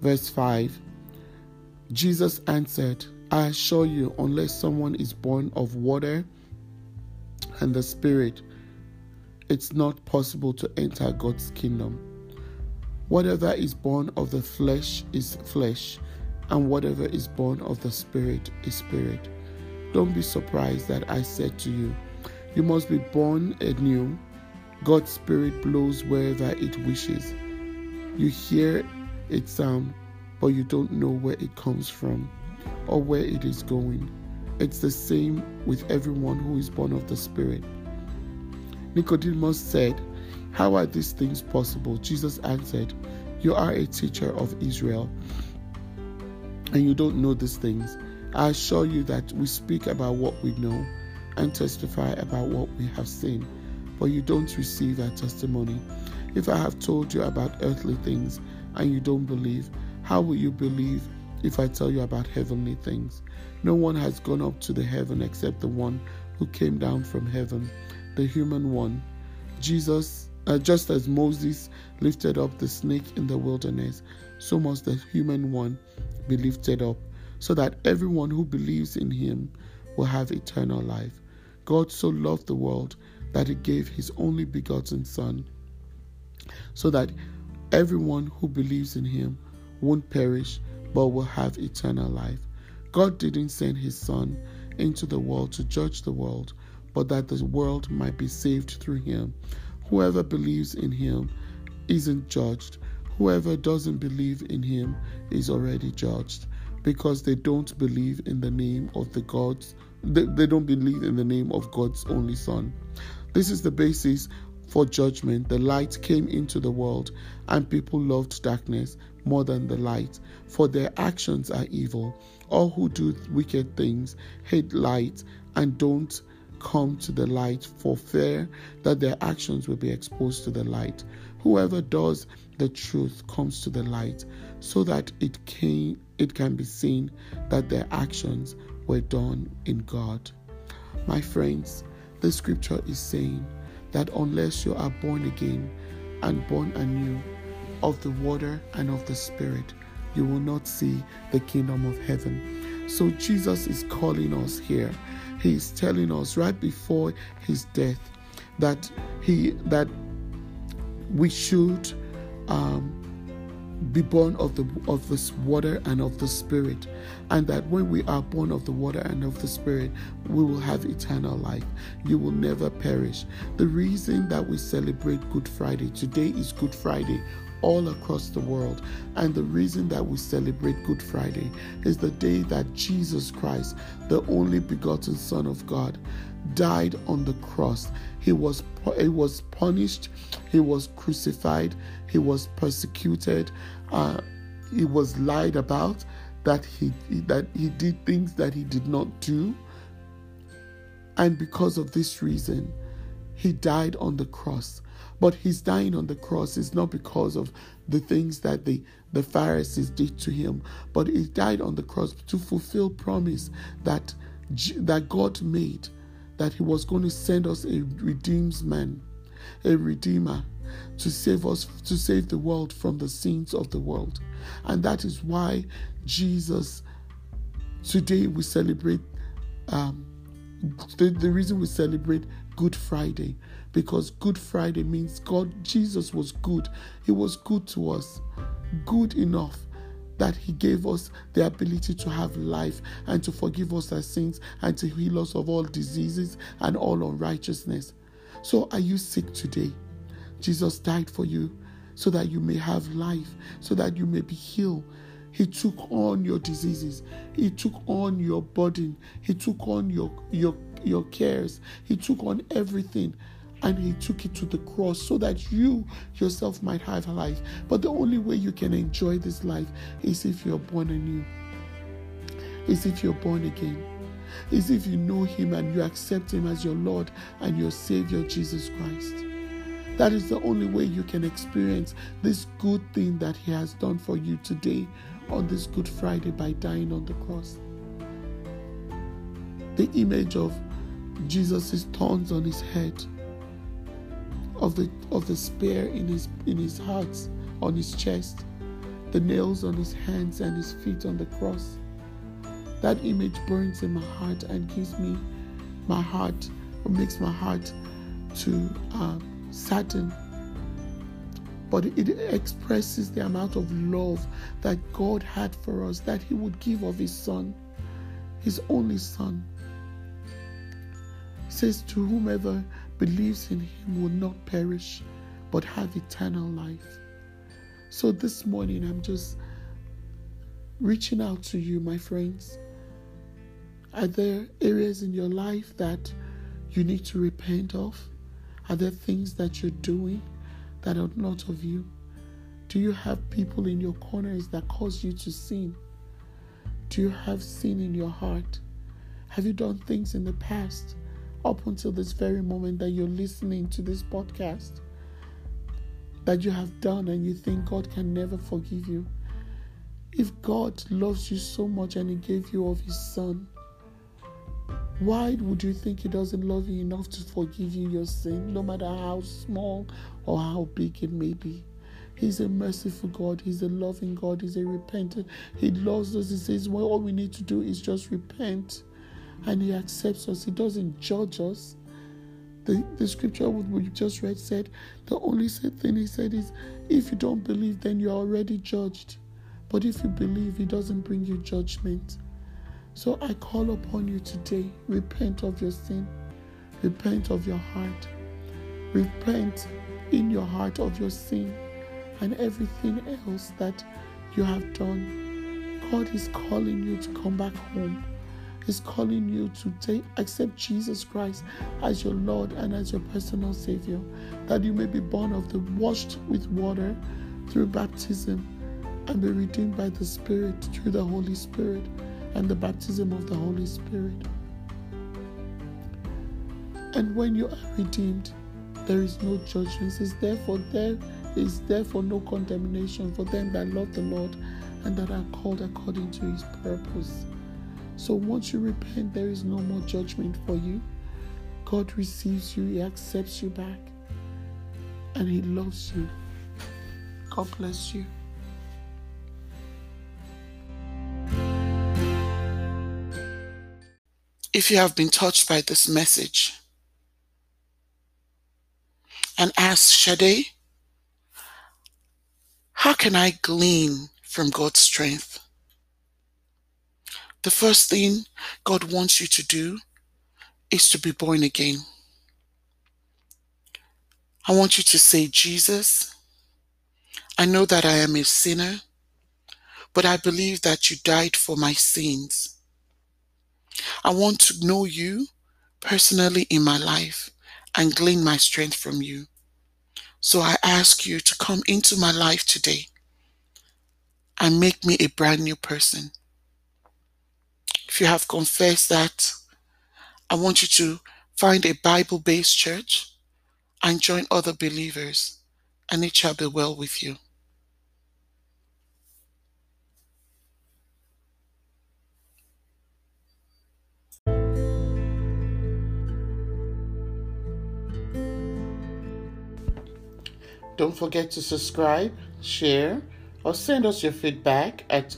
Verse 5 Jesus answered, I assure you, unless someone is born of water and the Spirit, it's not possible to enter God's kingdom. Whatever is born of the flesh is flesh, and whatever is born of the Spirit is spirit. Don't be surprised that I said to you, You must be born anew. God's Spirit blows wherever it wishes. You hear its sound, but you don't know where it comes from or where it is going. It's the same with everyone who is born of the Spirit. Nicodemus said, How are these things possible? Jesus answered, You are a teacher of Israel, and you don't know these things. I assure you that we speak about what we know and testify about what we have seen, but you don't receive our testimony. If I have told you about earthly things and you don't believe, how will you believe if I tell you about heavenly things? No one has gone up to the heaven except the one who came down from heaven, the human one. Jesus, uh, just as Moses lifted up the snake in the wilderness, so must the human one be lifted up, so that everyone who believes in him will have eternal life. God so loved the world that he gave his only begotten Son, so that Everyone who believes in him won't perish but will have eternal life. God didn't send his Son into the world to judge the world, but that the world might be saved through him. Whoever believes in him isn't judged. Whoever doesn't believe in him is already judged because they don't believe in the name of the gods they, they don't believe in the name of God's only son. This is the basis for judgment, the light came into the world, and people loved darkness more than the light, for their actions are evil. All who do wicked things hate light and don't come to the light for fear that their actions will be exposed to the light. Whoever does the truth comes to the light so that it can it can be seen that their actions were done in God. My friends, the scripture is saying that unless you are born again and born anew of the water and of the Spirit, you will not see the kingdom of heaven. So Jesus is calling us here. He is telling us right before his death that he that we should um, be born of the of this water and of the spirit and that when we are born of the water and of the spirit we will have eternal life you will never perish the reason that we celebrate good friday today is good friday all across the world. And the reason that we celebrate Good Friday is the day that Jesus Christ, the only begotten Son of God, died on the cross. He was he was punished, he was crucified, he was persecuted, uh, he was lied about that he that he did things that he did not do. And because of this reason, he died on the cross. But his dying on the cross is not because of the things that the, the Pharisees did to him, but he died on the cross to fulfill promise that, that God made that he was going to send us a redeemed man, a redeemer to save us to save the world from the sins of the world. And that is why Jesus today we celebrate um, the, the reason we celebrate Good Friday because Good Friday means God, Jesus was good. He was good to us, good enough that He gave us the ability to have life and to forgive us our sins and to heal us of all diseases and all unrighteousness. So, are you sick today? Jesus died for you so that you may have life, so that you may be healed. He took on your diseases. He took on your burden. He took on your your your cares. He took on everything and he took it to the cross so that you yourself might have life. But the only way you can enjoy this life is if you're born anew. Is if you're born again. Is if you know him and you accept him as your Lord and your Savior Jesus Christ. That is the only way you can experience this good thing that He has done for you today on this Good Friday by dying on the cross. The image of Jesus' thorns on his head, of the of the spear in his in his heart, on his chest, the nails on his hands and his feet on the cross. That image burns in my heart and gives me my heart, or makes my heart to um, sadden. But it expresses the amount of love that God had for us, that He would give of His Son, His only Son. Says, To whomever believes in Him will not perish, but have eternal life. So this morning, I'm just reaching out to you, my friends. Are there areas in your life that you need to repent of? Are there things that you're doing that are not of you? Do you have people in your corners that cause you to sin? Do you have sin in your heart? Have you done things in the past up until this very moment that you're listening to this podcast that you have done and you think God can never forgive you? If God loves you so much and He gave you of His Son, why would you think He doesn't love you enough to forgive you your sin, no matter how small or how big it may be? He's a merciful God. He's a loving God. He's a repentant. He loves us. He says, well, all we need to do is just repent. And He accepts us. He doesn't judge us. The, the scripture we just read said, the only thing He said is, if you don't believe, then you're already judged. But if you believe, He doesn't bring you judgment. So I call upon you today repent of your sin, repent of your heart, repent in your heart of your sin and everything else that you have done. God is calling you to come back home. He's calling you to take, accept Jesus Christ as your Lord and as your personal Savior, that you may be born of the washed with water through baptism and be redeemed by the Spirit through the Holy Spirit and the baptism of the Holy Spirit. And when you are redeemed, there is no judgment. Is therefore there is therefore no condemnation for them that love the Lord and that are called according to his purpose. So once you repent, there is no more judgment for you. God receives you, He accepts you back, and He loves you. God bless you. if you have been touched by this message and ask Sade, how can I glean from God's strength? The first thing God wants you to do is to be born again. I want you to say, Jesus, I know that I am a sinner, but I believe that you died for my sins. I want to know you personally in my life and glean my strength from you. So I ask you to come into my life today and make me a brand new person. If you have confessed that, I want you to find a Bible based church and join other believers, and it shall be well with you. Don't forget to subscribe, share, or send us your feedback at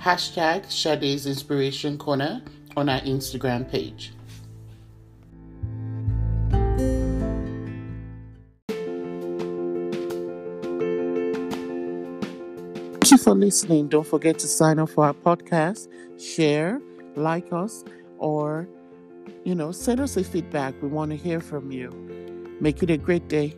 hashtag Sade's Inspiration Corner on our Instagram page. Thank you for listening. Don't forget to sign up for our podcast, share, like us, or, you know, send us a feedback. We want to hear from you. Make it a great day.